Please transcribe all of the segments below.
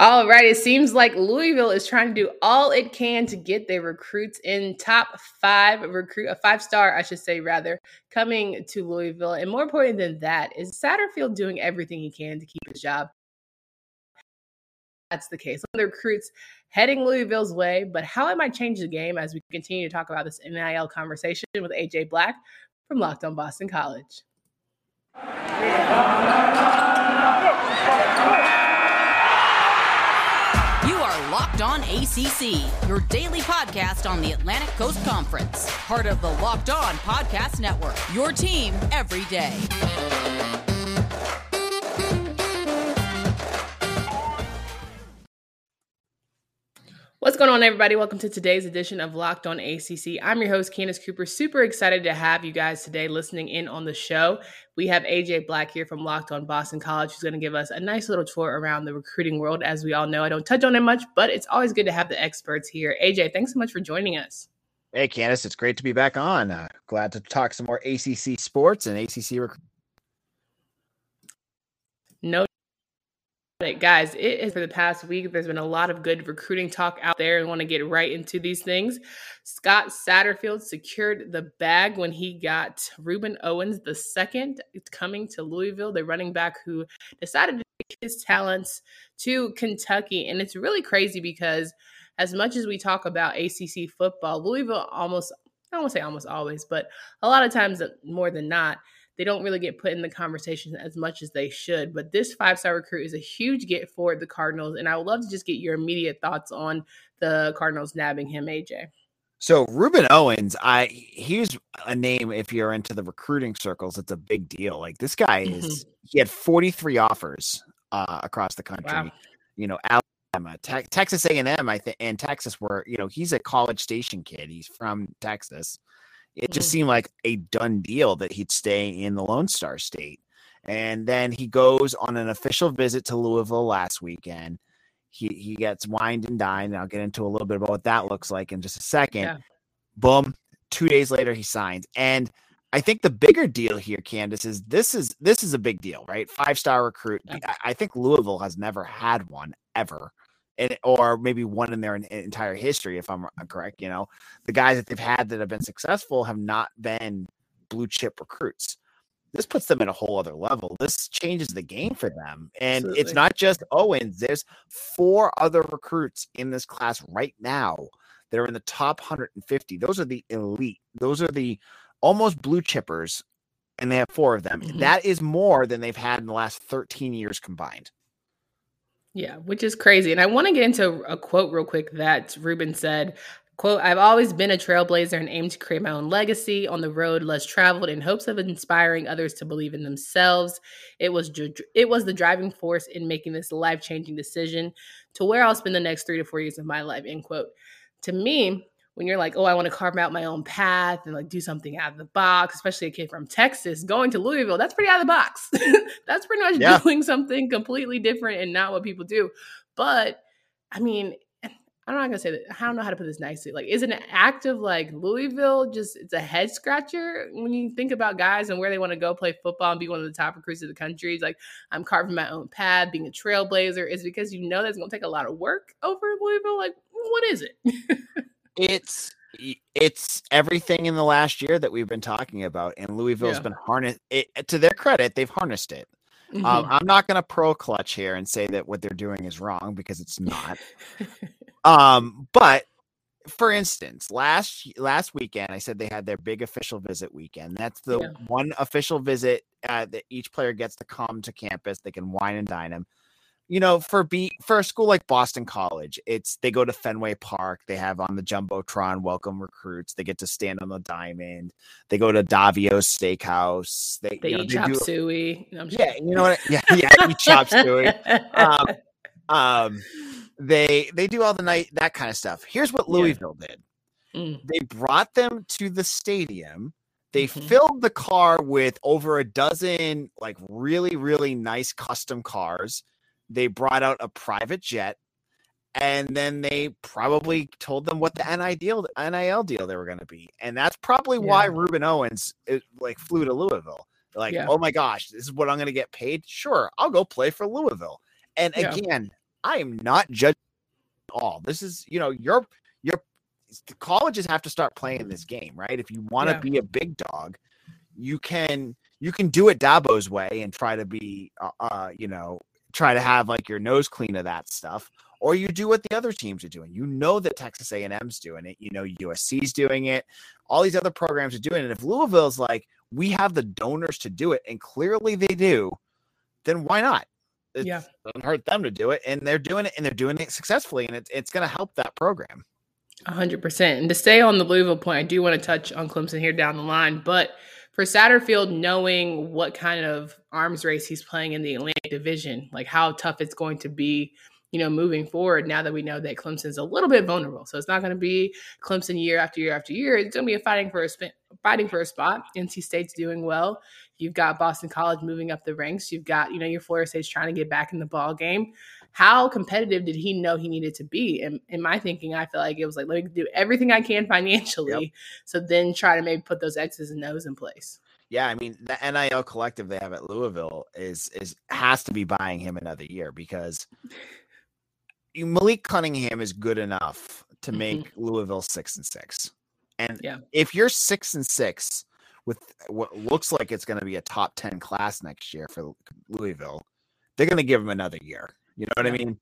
All right. It seems like Louisville is trying to do all it can to get their recruits in top five recruit, a five star, I should say, rather, coming to Louisville. And more important than that, is Satterfield doing everything he can to keep his job? That's the case. The recruits heading Louisville's way, but how it might change the game as we continue to talk about this NIL conversation with AJ Black from Locked on Boston College. Locked On ACC, your daily podcast on the Atlantic Coast Conference. Part of the Locked On Podcast Network, your team every day. What's going on, everybody? Welcome to today's edition of Locked On ACC. I'm your host, Candace Cooper. Super excited to have you guys today listening in on the show. We have AJ Black here from Locked On Boston College, who's going to give us a nice little tour around the recruiting world. As we all know, I don't touch on it much, but it's always good to have the experts here. AJ, thanks so much for joining us. Hey, Candace, it's great to be back on. Uh, glad to talk some more ACC sports and ACC recruiting. No guys it is for the past week there's been a lot of good recruiting talk out there and want to get right into these things. Scott satterfield secured the bag when he got rueben owens the second coming to louisville the running back who decided to take his talents to kentucky. And it's really crazy because as much as we talk about acc football louisville almost i won't say almost always but a lot of times uh, more than not they don't really get put in the conversation as much as they should. But this five star recruit is a huge get for the Cardinals. And I would love to just get your immediate thoughts on the Cardinals nabbing him, AJ. So Rueben Owens, I he's a name if you're into the recruiting circles, it's a big deal. Like this guy is mm-hmm. he had 43 offers uh, across the country. Wow. You know, Alabama, te- Texas A&M, I think, and Texas were you know he's a College Station kid. He's from Texas. It just mm. seemed like a done deal that he'd stay in the Lone Star State. And then he goes on an official visit to Louisville last weekend. He he gets wined and dined. And I'll get into a little bit about what that looks like in just a second. Yeah. Boom. Two days later, he signs. And I think the bigger deal here, Candace, is this is this is a big deal, right? Five star recruit. I think Louisville has never had one ever and, or maybe one in their entire history, if I'm correct. You know, the guys that they've had that have been successful have not been blue chip recruits. This puts them at a whole other level. This changes the game for them. And Absolutely. it's not just Owens, there's four other recruits in this class right now that are in the top 150. Those are the elite, those are the almost blue chippers, and they have four of them. Mm-hmm. That is more than they've had in the last 13 years combined. Yeah, which is crazy. And I want to get into a quote real quick that Rueben said. Quote, I've always been a trailblazer and aimed to create my own legacy on the road less traveled in hopes of inspiring others to believe in themselves. It was it was the driving force in making this life-changing decision to where I'll spend the next 3 to 4 years of my life, end quote. To me, when you're like, oh, I want to carve out my own path and like do something out of the box, especially a kid from Texas going to Louisville, that's pretty out of the box. that's pretty much yeah. doing something completely different and not what people do. But I mean, I'm not gonna say that. I don't know how to put this nicely. Like, is it an act of like Louisville just it's a head scratcher when you think about guys and where they want to go play football and be one of the top recruits of the country? It's like I'm carving my own path, being a trailblazer. Is because you know that's gonna take a lot of work over Louisville? Like, what is it? it's it's everything in the last year that we've been talking about, and Louisville's yeah. been harnessed. It, to their credit, they've harnessed it. Um, mm-hmm. Um, I'm not going to pro clutch here and say that what they're doing is wrong because it's not. um, but for instance, last last weekend, I said they had their big official visit weekend. That's the yeah. one official visit uh, that each player gets to come to campus. They can wine and dine them you know, for be for a school like Boston College, it's they go to Fenway Park. They have on the jumbotron welcome recruits. They get to stand on the diamond. They go to Davio's Steakhouse. They, they you know, eat they chop do, suey. No, yeah, you know what? Yeah, yeah, eat chop suey. Um, um, they they do all the night that kind of stuff. Here's what Louisville yeah. did. Mm. They brought them to the stadium. They mm-hmm. filled the car with over a dozen like really really nice custom cars they brought out a private jet and then they probably told them what the NIL NIL deal they were going to be, and that's probably yeah. why Rueben Owens it, like flew to Louisville. Like, yeah. oh my gosh, this is what I'm going to get paid. Sure, I'll go play for Louisville. And yeah. again, I am not judging all. This is, you know, your your colleges have to start playing this game, right? If you want to be a big dog, you can you can do it Dabo's way and try to be, uh, uh, you know, try to have like your nose clean of that stuff, or you do what the other teams are doing. You know that Texas A&M's doing it. You know USC's doing it. All these other programs are doing it. And if Louisville's like, we have the donors to do it, and clearly they do, then why not? It yeah. doesn't hurt them to do it, and they're doing it, and they're doing it successfully, and it's it's going to help that program. hundred percent. And to stay on the Louisville point, I do want to touch on Clemson here down the line, but for Satterfield, knowing what kind of arms race he's playing in the Atlantic Division, like how tough it's going to be, you know, moving forward. Now that we know that Clemson's a little bit vulnerable, so it's not going to be Clemson year after year after year. It's going to be a fighting for a spin, fighting for a spot. NC State's doing well. You've got Boston College moving up the ranks. You've got you know your Florida State's trying to get back in the ball game how competitive did he know he needed to be? And in my thinking, I feel like it was like, let me do everything I can financially. Yep. So then try to maybe put those X's and O's in place. Yeah, I mean the NIL collective they have at Louisville is is has to be buying him another year because Malik Cunningham is good enough to mm-hmm. make mm-hmm. Louisville six and six. And yeah. if you're six and six with what looks like it's going to be a top 10 class next year for Louisville, they're going to give him another year. You know what. I mean?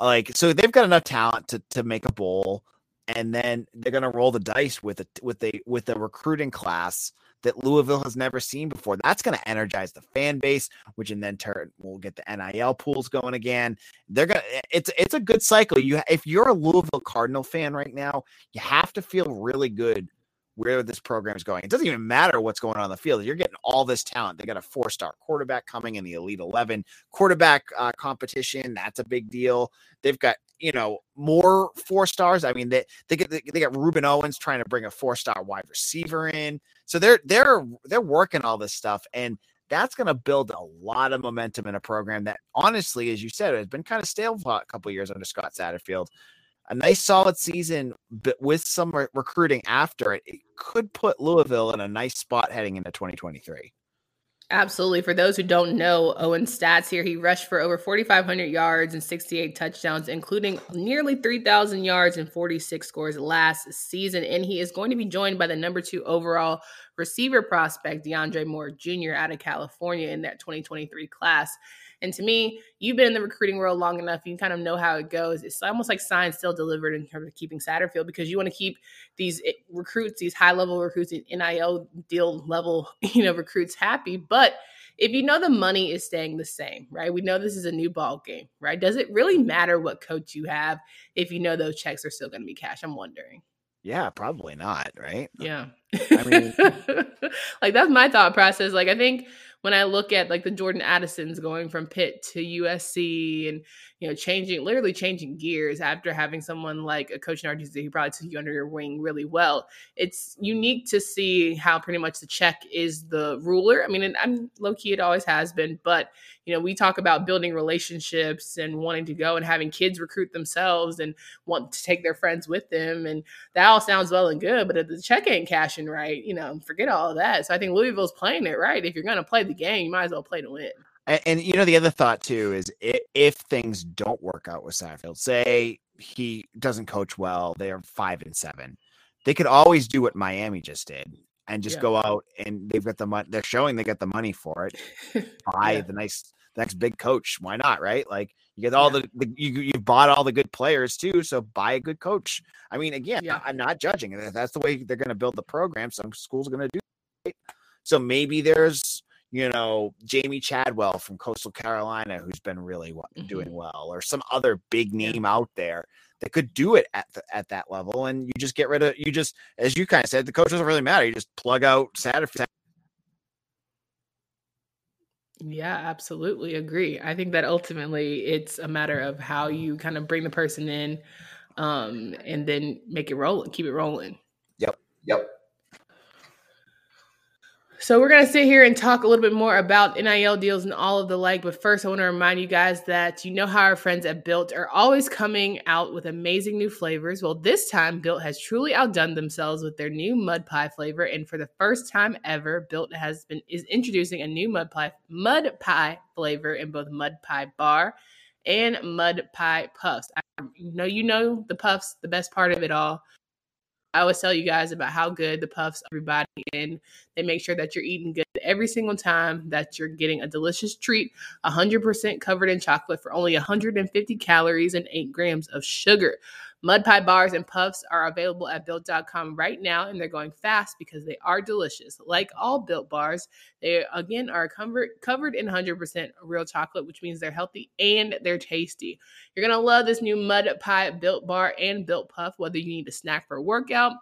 Like, so they've got enough talent to to make a bowl, and then they're gonna roll the dice with a with a with a recruiting class that Louisville has never seen before. That's going to energize the fan base, which in then turn will get the NIL pools going again. They're gonna. It's it's a good cycle. You if you're a Louisville Cardinal fan right now, you have to feel really good where this program is going. It doesn't even matter what's going on in the field. You're getting all this talent. They got a four star quarterback coming in the Elite 11 quarterback uh, competition. That's a big deal. They've got, you know, more four stars. I mean, they, they get, they got Rueben Owens trying to bring a four star wide receiver in. So they're, they're, they're working all this stuff. And that's going to build a lot of momentum in a program that honestly, as you said, has been kind of stale for a couple years under Scott Satterfield a nice solid season, but with some re- recruiting after it, it could put Louisville in a nice spot heading into 2023. Absolutely. For those who don't know Owen's stats here, he rushed for over 4,500 yards and 68 touchdowns, including nearly 3,000 yards and 46 scores last season. And he is going to be joined by the number two overall receiver prospect, DeAndre Moore Jr., out of California in that 2023 class. And to me, you've been in the recruiting world long enough, you kind of know how it goes. It's almost like signs still delivered in terms of keeping Satterfield because you want to keep these eh, recruits, these high level recruits, NIL deal level, you know, recruits happy. But if you know the money is staying the same, right? We know this is a new ball game, right? Does it really matter what coach you have if you know those checks are still going to be cash? I'm wondering. Yeah, probably not, right? Yeah. I mean, like that's my thought process. Like I think when I look at like the Jordan Addisons going from Pitt to USC and you know changing literally changing gears after having someone like a coach in RTC who probably took you under your wing really well, it's unique to see how pretty much the check is the ruler. I mean, I'm low key it always has been, but you know we talk about building relationships and wanting to go and having kids recruit themselves and want to take their friends with them, and that all sounds well and good, but if the check ain't cashing right, you know, forget all of that. So I think Louisville's playing it right. If you're going to play the game, you might as well play to win. And, and you know, the other thought too is if, if things don't work out with Satterfield, say he doesn't coach well, they are five and seven. They could always do what Miami just did and just yeah. go out and they've got the money. They're showing they got the money for it. Buy yeah. the nice next big coach. Why not? Right? Like you get all yeah. the, the, you you bought all the good players too. So buy a good coach. I mean, again, I'm not judging. That's the way they're going to build the program. Some schools are going to do. It. So maybe there's you know, Jamey Chadwell from Coastal Carolina, who's been really mm-hmm. doing well, or some other big name out there that could do it at the, at that level. And you just get rid of, you just, as you kind of said, the coach doesn't really matter. You just plug out Satterfield. Yeah, absolutely agree. I think that ultimately it's a matter of how you kind of bring the person in um, and then make it roll, and keep it rolling. Yep. Yep. So we're going to sit here and talk a little bit more about NIL deals and all of the like. But first, I want to remind you guys that you know how our friends at Built are always coming out with amazing new flavors. Well, this time, Built has truly outdone themselves with their new mud pie flavor. And for the first time ever, Built has been is introducing a new mud pie mud pie flavor in both mud pie bar and Mud Pie Puffs. I know you know the puffs, the best part of it all. I always tell you guys about how good the puffs everybody in. they make sure that you're eating good every single time that you're getting a delicious treat 100% covered in chocolate for only 150 calories and 8 grams of sugar Mud pie bars and puffs are available at built.com right now, and they're going fast because they are delicious. Like all built bars, they again are covered covered in 100% real chocolate, which means they're healthy and they're tasty. You're gonna love this new mud pie built bar and built puff, whether you need a snack for a workout,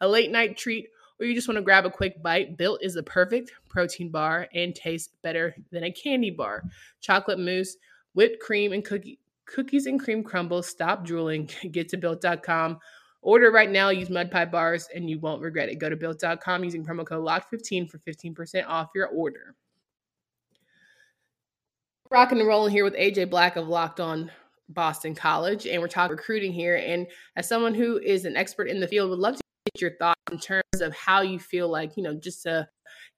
a late night treat, or you just want to grab a quick bite. Built is the perfect protein bar and tastes better than a candy bar. Chocolate mousse, whipped cream, and cookie cookies and cream crumbles. Stop drooling. Get to built.com. Order right now. Use Mud Pie Bars and you won't regret it. Go to built.com using promo code LOCK15 for 15% off your order. Rocking and rolling here with AJ Black of Locked On Boston College, and we're talking recruiting here. And as someone who is an expert in the field, would love to get your thoughts in terms of how you feel like, you know, just to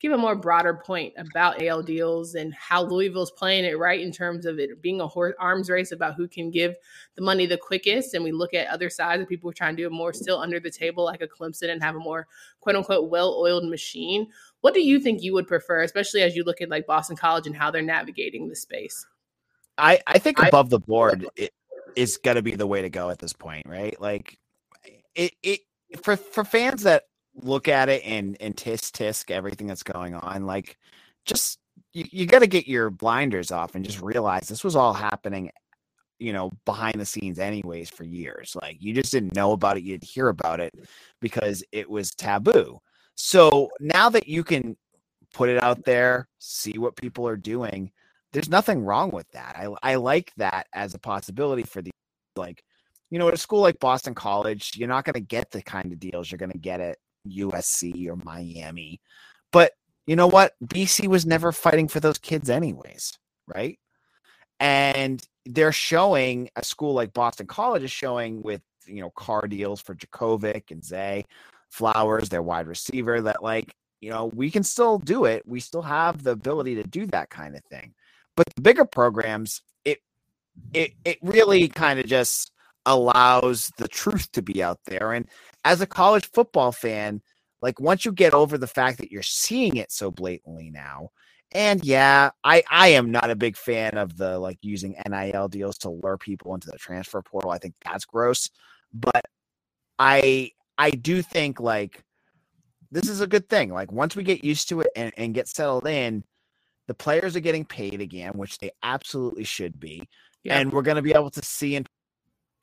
give a more broader point about AL deals and how Louisville's playing it right in terms of it being a horse, arms race about who can give the money the quickest. And we look at other sides of people who are trying to do it more still under the table, like a Clemson, and have a more quote unquote well oiled machine. What do you think you would prefer, especially as you look at like Boston College and how they're navigating the space? I, I think above the board it is going to be the way to go at this point, right? Like it, it for for fans that look at it and and tisk tisk everything that's going on. Like, just you, you got to get your blinders off and just realize this was all happening, you know, behind the scenes, anyways, for years. Like, you just didn't know about it, you didn't hear about it because it was taboo. So now that you can put it out there, see what people are doing, there's nothing wrong with that. I I like that as a possibility for the like you know, at a school like Boston College, you're not going to get the kind of deals you're going to get at USC or Miami. But you know what? BC was never fighting for those kids, anyways, right? And they're showing a school like Boston College is showing with you know car deals for Jurkovec and Zay Flowers, their wide receiver, that like you know we can still do it. We still have the ability to do that kind of thing. But the bigger programs, it it it really kind of just allows the truth to be out there. And as a college football fan, like once you get over the fact that you're seeing it so blatantly now, and yeah, I I am not a big fan of the like using NIL deals to lure people into the transfer portal. I think that's gross. But I I do think like this is a good thing. Like once we get used to it and, and get settled in, the players are getting paid again, which they absolutely should be. Yeah. And we're going to be able to see in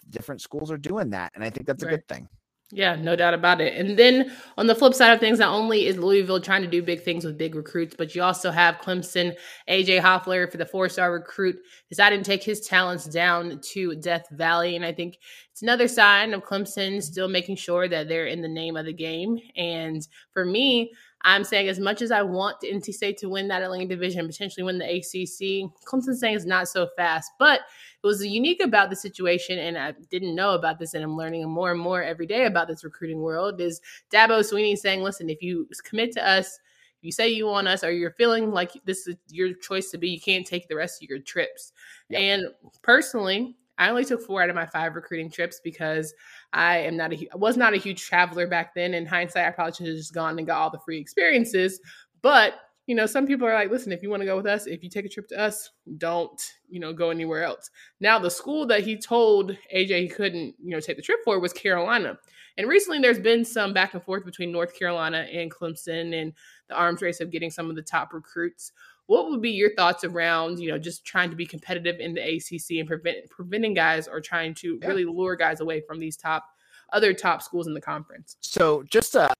different schools are doing that. And I think that's a good thing. Yeah, no doubt about it. And then on the flip side of things, not only is Louisville trying to do big things with big recruits, but you also have Clemson, AJ Hoffler for the four star recruit, decided to take his talents down to Death Valley. And I think it's another sign of Clemson still making sure that they're in the name of the game. And for me, I'm saying as much as I want NC State to win that Atlantic division, potentially win the ACC, Clemson's saying it's not so fast. But it was unique about the situation, and I didn't know about this, and I'm learning more and more every day about this recruiting world. Is Dabo Swinney saying, "Listen, if you commit to us." If you say you want us or you're feeling like this is your choice to be, you can't take the rest of your trips. Yep. And personally, I only took four out of my five recruiting trips because I am not a was not a huge traveler back then. In hindsight, I probably should have just gone and got all the free experiences. But you know, some people are like, listen, if you want to go with us, if you take a trip to us, don't, you know, go anywhere else. Now, the school that he told AJ he couldn't, you know, take the trip for was Carolina. And recently there's been some back and forth between North Carolina and Clemson and the arms race of getting some of the top recruits. What would be your thoughts around, you know, just trying to be competitive in the ACC and prevent preventing guys or trying to yeah. really lure guys away from these top other top schools in the conference? So, just uh,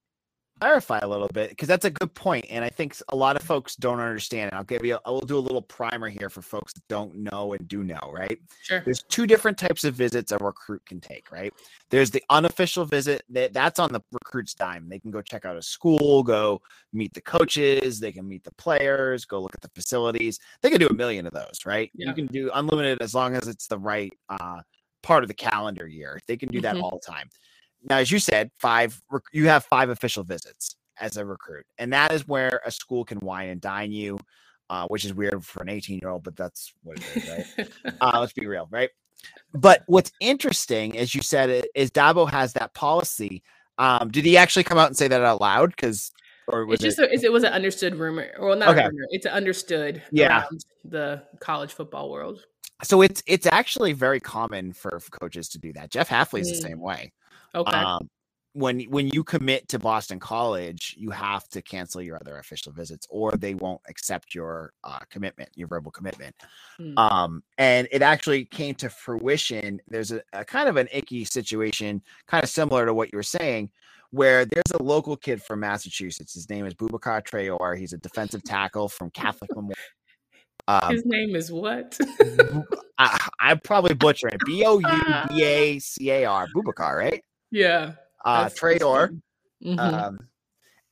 clarify a little bit because that's a good point and i think a lot of folks don't understand i'll give you i will do a little primer here for folks that don't know and do know right? Sure. There's two different types of visits a recruit can take right? There's the unofficial visit that that's on the recruit's dime they can go check out a school go meet the coaches they can meet the players go look at the facilities they can do a million of those right? Yeah. you can do unlimited as long as it's the right uh, part of the calendar year they can do that mm-hmm. all the time now, as you said, five you have five official visits as a recruit, and that is where a school can wine and dine you. uh, which is weird for an 18 year old, but that's what it is, right? uh, let's be real, right? But what's interesting, as you said, is Dabo has that policy. Um, did he actually come out and say that out loud? Because or was it's just it? A, it was an understood rumor, or not Okay. a rumor. It's an understood Yeah. around the college football world. so it's it's actually very common for coaches to do that. Jeff Hafley's the Mm. same way. Okay. Um, when when you commit to Boston College, you have to cancel your other official visits, or they won't accept your uh, commitment, your verbal commitment. Hmm. Um, and it actually came to fruition. There's a, a kind of an icky situation, kind of similar to what you were saying, where there's a local kid from Massachusetts. His name is Boubacar Traore. He's a defensive tackle from Catholic Memorial. Um, His name is what? I, I'm probably butchering it. B O U B A C A R. Boubacar, right? Yeah. Uh, that's- that's Traore. fun. Mhm. Um,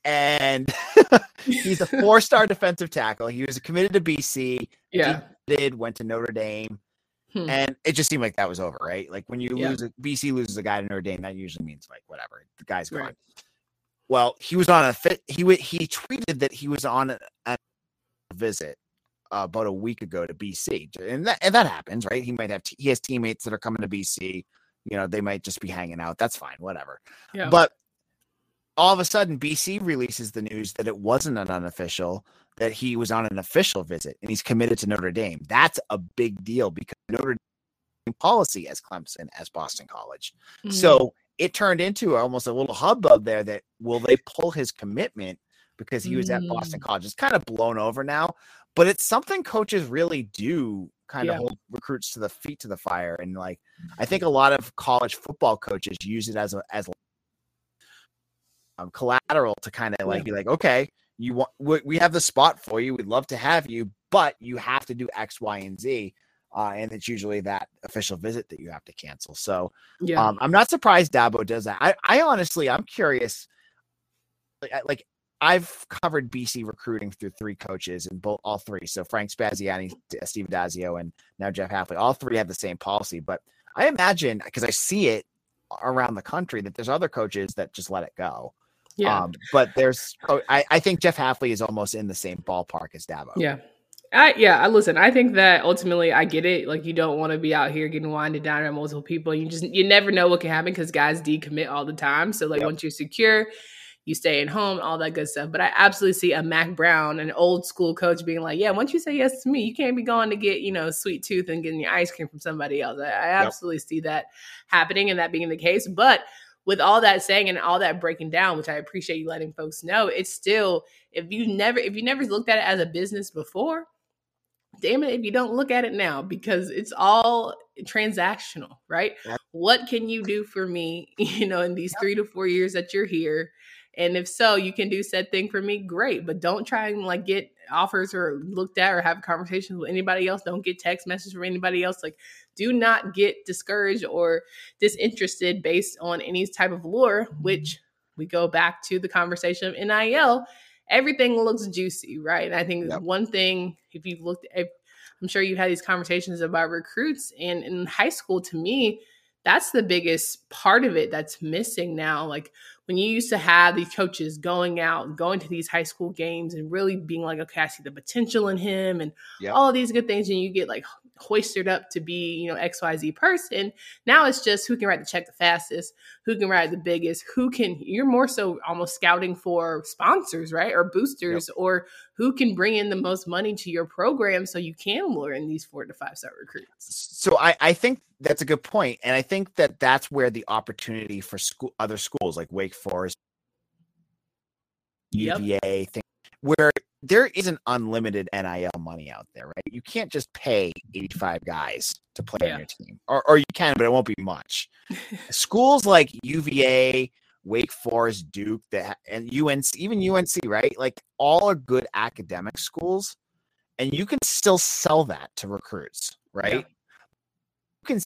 and he's a four-star defensive tackle. He was committed to BC. yeah. Did went to Notre Dame, Hmm. and it just seemed like that was over, right? Like when you Yeah. lose, a, BC loses a guy to Notre Dame, that usually means like whatever, the guy's gone. Right. Well, he was on a fit. He wa- he tweeted that he was on a, a visit uh, about a week ago to BC, and that and that happens, right? He might have t- he has teammates that are coming to BC. You know, they might just be hanging out. That's fine, whatever. Yeah. But all of a sudden, BC releases the news that it wasn't an unofficial, that he was on an official visit and he's committed to Notre Dame. That's a big deal because Notre Dame policy as Clemson, as Boston College. Mhm. So it turned into almost a little hubbub there that will they pull his commitment because he was at Boston College? It's kind of blown over now, but it's something coaches really do kind Yeah. of hold recruits to the feet to the fire. And like I think a lot of college football coaches use it as a as um, collateral to kind of like Yeah. be like, okay, you want we, we have the spot for you. We'd love to have you, but you have to do X, Y, and Z. Uh, and it's usually that official visit that you have to cancel. So yeah. um, I'm not surprised Dabo does that. I, I honestly, I'm curious. Like, like I've covered BC recruiting through three coaches and both all three. So Frank Spaziani, Steve Addazio, and now Jeff Hafley. All three have the same policy, but I imagine because I see it around the country that there's other coaches that just let it go. yeah. Um, but there's, I, I think Jeff Hafley is almost in the same ballpark as Dabo. Yeah. I yeah, I listen, I think that ultimately I get it. Like you don't want to be out here getting winded down by multiple people. You just you never know what can happen because guys decommit all the time. So like Yep. once you're secure, you stay at home, all that good stuff. But I absolutely see a Mack Brown, an old school coach, being like, Yeah, once you say yes to me, you can't be going to get, you know, sweet tooth and getting your ice cream from somebody else. I, I absolutely see that happening and that being the case. But with all that saying and all that breaking down, which I appreciate you letting folks know, it's still if you never if you never looked at it as a business before, damn it if you don't look at it now because it's all transactional, right? Yep. What can you do for me, you know, in these three to four years that you're here? And if so, you can do said thing for me, great. But don't try and like get offers or looked at or have conversations with anybody else. Don't get text messages from anybody else. Like, do not get discouraged or disinterested based on any type of lure, which mm-hmm. we go back to the conversation of NIL. Everything looks juicy, right? And I think Yep. one thing, if you've looked, if, I'm sure you've had these conversations about recruits, and in high school, to me, that's the biggest part of it that's missing now. Like when you used to have these coaches going out, going to these high school games, and really being like, okay, I see the potential in him, and Yep. all these good things, and you get like hoisted up to be, you know, XYZ person. Now it's just who can write the check the fastest, who can write the biggest, who can, you're more so almost scouting for sponsors, right? Or boosters, or who can bring in the most money to your program so you can lure in these four to five star recruits. so I, I think that's a good point and i think that that's where the opportunity for school other schools like wake forest Yep. uva thing where there isn't unlimited nil money out there right? You can't just pay 85 guys to play Yeah. on your team or, or you can but it won't be much. Schools like uva wake forest duke that and unc even unc right? Like all are good academic schools and you can still sell that to recruits right? You can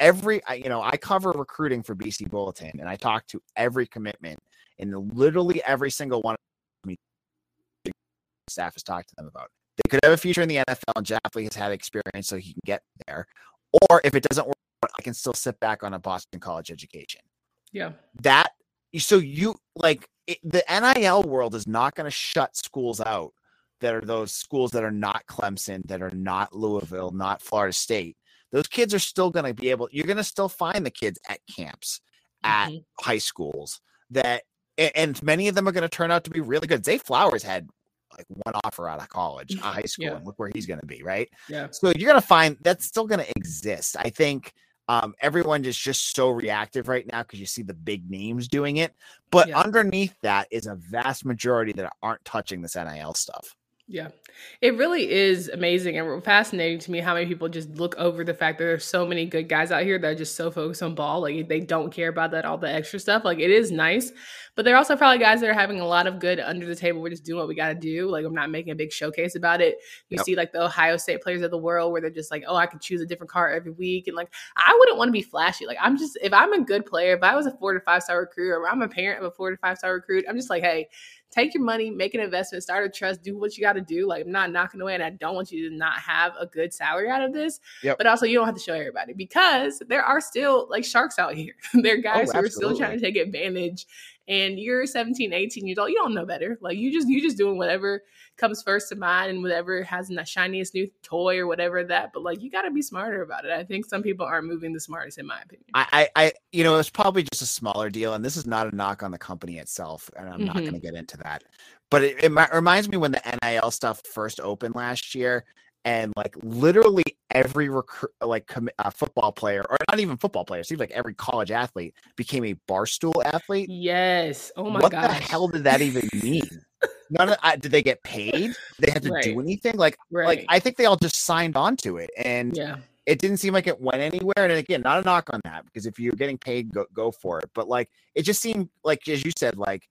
every you know i cover recruiting for bc bulletin and i talk to every commitment and literally every single one staff has talked to them about they could have a future in the nfl and Hafley has had experience so he can get there or if it doesn't work i can still sit back on a boston college education Yeah. that so you like it, the nil world is not going to shut schools out that are those schools that are not Clemson, that are not Louisville, not Florida State, those kids are still going to be able, you're going to still find the kids at camps, at mm-hmm. high schools that, and many of them are going to turn out to be really good. Zay Flowers had like one offer out of college, a high school, yeah. and look where he's going to be, right? Yeah. So you're going to find that's still going to exist. I think um, everyone is just so reactive right now because you see the big names doing it. But yeah. underneath that is a vast majority that aren't touching this NIL stuff. Yeah, it really is amazing and fascinating to me how many people just look over the fact that there's so many good guys out here that are just so focused on ball. Like they don't care about that, all the extra stuff. Like it is nice, but there are also probably guys that are having a lot of good under the table. We're just doing what we got to do. Like I'm not making a big showcase about it. You yep. see like the Ohio State players of the world where they're just like, oh, I can choose a different car every week. And like, I wouldn't want to be flashy. Like I'm just, if I'm a good player, if I was a four to five star recruit or I'm a parent of a four to five star recruit, I'm just like, hey, take your money, make an investment, start a trust, do what you got to do. Like I'm not knocking away, and I don't want you to not have a good salary out of this. Yep. But also, you don't have to show everybody because there are still like sharks out here. there are oh, guys oh, who are still trying to take advantage and you're 17 18 years old you don't know better. Like you just you just doing whatever comes first to mind and whatever has the shiniest new toy or whatever that but like you got to be smarter about it. I think some people aren't moving the smartest in my opinion. I i you know it's probably just a smaller deal and this is not a knock on the company itself and i'm mm-hmm. not going to get into that. But it, it reminds me when the nil stuff first opened last year and like literally every recruit, like com- uh, football player, or not even football player, seems like every college athlete became a barstool athlete. Yes. Oh my god. What gosh. the hell did that even mean? None of uh, did they get paid? They had to right. do anything? Like, right. like I think they all just signed on to it, and yeah. It didn't seem like it went anywhere. And again, not a knock on that because if you're getting paid, go, go for it. But like, it just seemed like, as you said, like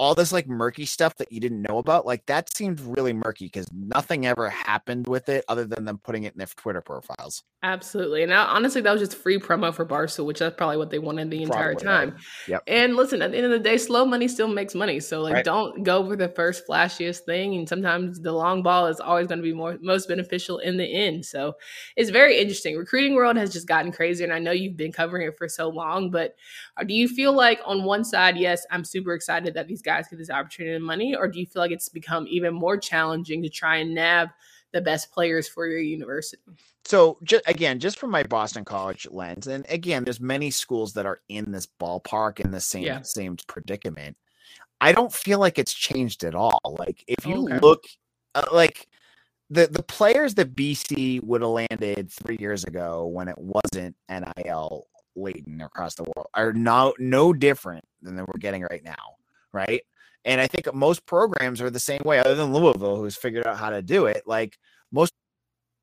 all this like murky stuff that you didn't know about, like that seemed really murky because nothing ever happened with it other than them putting it in their Twitter profiles. Absolutely. And honestly, that was just free promo for Barstool, which that's probably what they wanted the entire probably, time. Yep. And listen, at the end of the day, slow money still makes money. So like right. don't go for the first flashiest thing. And sometimes the long ball is always going to be more most beneficial in the end. So it's very interesting. Recruiting world has just gotten crazy. And I know you've been covering it for so long, but uh, do you feel like on one side, yes, I'm super excited that these guys get this opportunity and money, or do you feel like it's become even more challenging to try and nab the best players for your university? So, just again, just from my Boston College lens, and again, there's many schools that are in this ballpark in the same yeah. same predicament. I don't feel like it's changed at all. Like if you okay. look, uh, like the the players that BC would have landed three years ago when it wasn't NIL laden across the world are now no different than we're getting right now, right? And I think most programs are the same way, other than Louisville, who's figured out how to do it. Like most,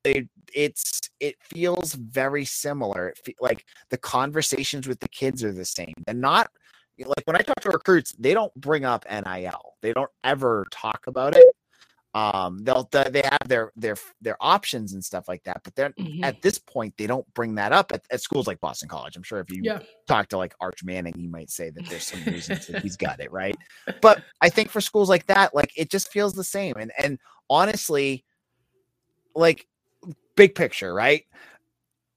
it, it's it feels very similar. Fe- like the conversations with the kids are the same. And not like when I talk to recruits, they don't bring up NIL. They don't ever talk about it um they'll they have their their their options and stuff like that but then mm-hmm. at this point they don't bring that up at, at, schools like boston college i'm sure if you yeah. talk to like arch manning he might say that there's some reasons that he's got it right but i think for schools like that like it just feels the same and and honestly like big picture right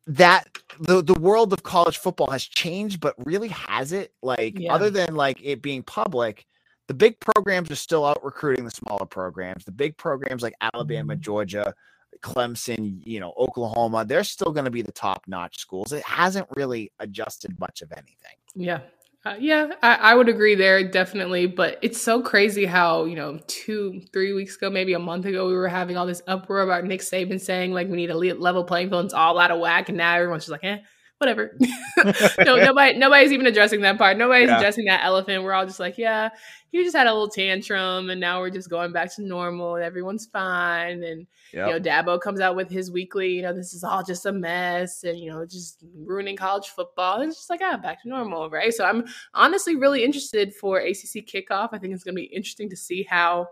that the the world of college football has changed but really has it like yeah. other than like it being public the big programs are still out recruiting the smaller programs. The big programs like Alabama, mm-hmm. Georgia, Clemson, you know, Oklahoma, they're still going to be the top notch schools. It hasn't really adjusted much of anything. Yeah. Uh, yeah, I, I, would agree there definitely, but it's so crazy how you know two, three weeks ago, maybe a month ago, we were having all this uproar about Nick Saban saying like we need a level playing field. It's all out of whack, and now everyone's just like, eh, whatever. no, nobody, nobody's even addressing that part. Nobody's yeah. addressing that elephant. We're all just like, yeah, he just had a little tantrum, and now we're just going back to normal, and everyone's fine. And yep. you know, Dabo comes out with his weekly, you know, this is all just a mess, and you know, just ruining college football. It's just like, ah, back to normal, right? So I'm honestly really interested for ACC kickoff. I think it's going to be interesting to see how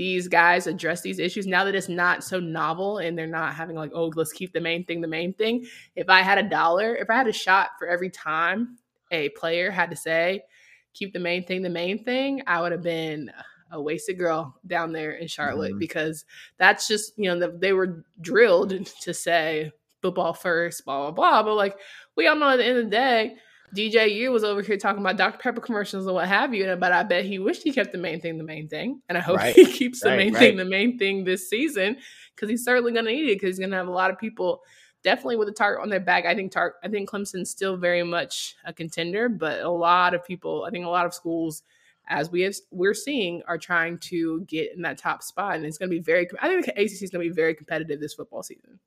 these guys address these issues now that it's not so novel and they're not having like oh let's keep the main thing the main thing if i had a dollar if i had a shot for every time a player had to say keep the main thing the main thing i would have been a wasted girl down there in charlotte mm-hmm. because that's just you know the, they were drilled to say football first blah blah blah but like we all know at the end of the day DJU was over here talking about Dr. Pepper commercials and what have you, And but I bet he wished he kept the main thing the main thing, and I hope right. he keeps the right, main right. thing the main thing this season because he's certainly going to need it because he's going to have a lot of people definitely with a target on their back. I think tar- I think Clemson's still very much a contender, but a lot of people, I think a lot of schools as we have, we're seeing are trying to get in that top spot and it's going to be very I think the ACC is going to be very competitive this football season.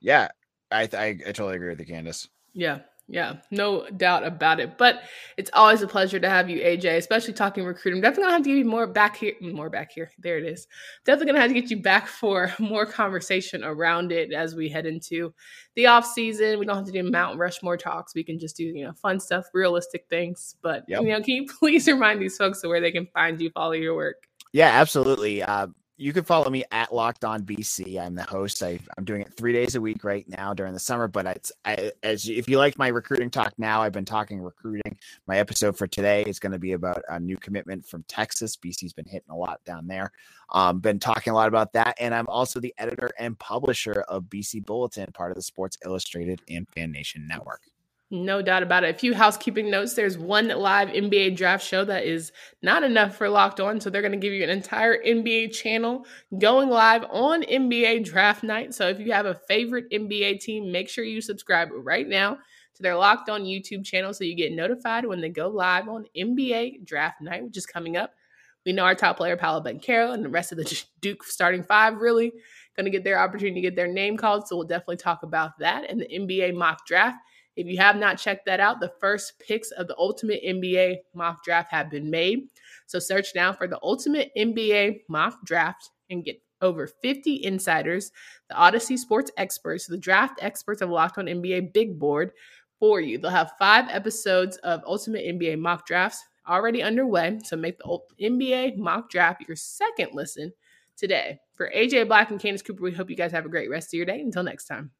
Yeah. I, I, I totally agree with you, Candace. Yeah. Yeah, no doubt about it. But it's always a pleasure to have you, AJ, especially talking recruiting. Definitely gonna have to give you more back here, more back here. There it is. Definitely gonna have to get you back for more conversation around it as we head into the off season. We don't have to do Mount Rushmore talks. We can just do you know fun stuff, realistic things. But yep. you know, can you please remind these folks of where they can find you, follow your work? Yeah, absolutely. Uh, you can follow me at Locked On BC. I'm the host. I, am doing it three days a week right now during the summer. But it's I, as if you like my recruiting talk now, I've been talking recruiting. My episode for today is going to be about a new commitment from Texas. BC's been hitting a lot down there. Um, been talking a lot about that, and I'm also the editor and publisher of BC Bulletin, part of the Sports Illustrated and Fan Nation network. No doubt about it. A few housekeeping notes. There's one live NBA draft show that is not enough for Locked On. So they're going to give you an entire NBA channel going live on NBA draft night. So if you have a favorite NBA team, make sure you subscribe right now to their Locked On YouTube channel so you get notified when they go live on NBA draft night, which is coming up. We know our top player, Paolo Banchero, and the rest of the Duke starting five really going to get their opportunity to get their name called. So we'll definitely talk about that and the NBA mock draft. If you have not checked that out, the first picks of the Ultimate NBA mock draft have been made. So search now for the Ultimate NBA mock draft and get over 50 insiders, the Odyssey Sports experts, the draft experts of Locked On NBA Big Board for you. They'll have five episodes of Ultimate NBA mock drafts already underway. So make the NBA mock draft your second listen today. For AJ Black and Candace Cooper, we hope you guys have a great rest of your day. Until next time.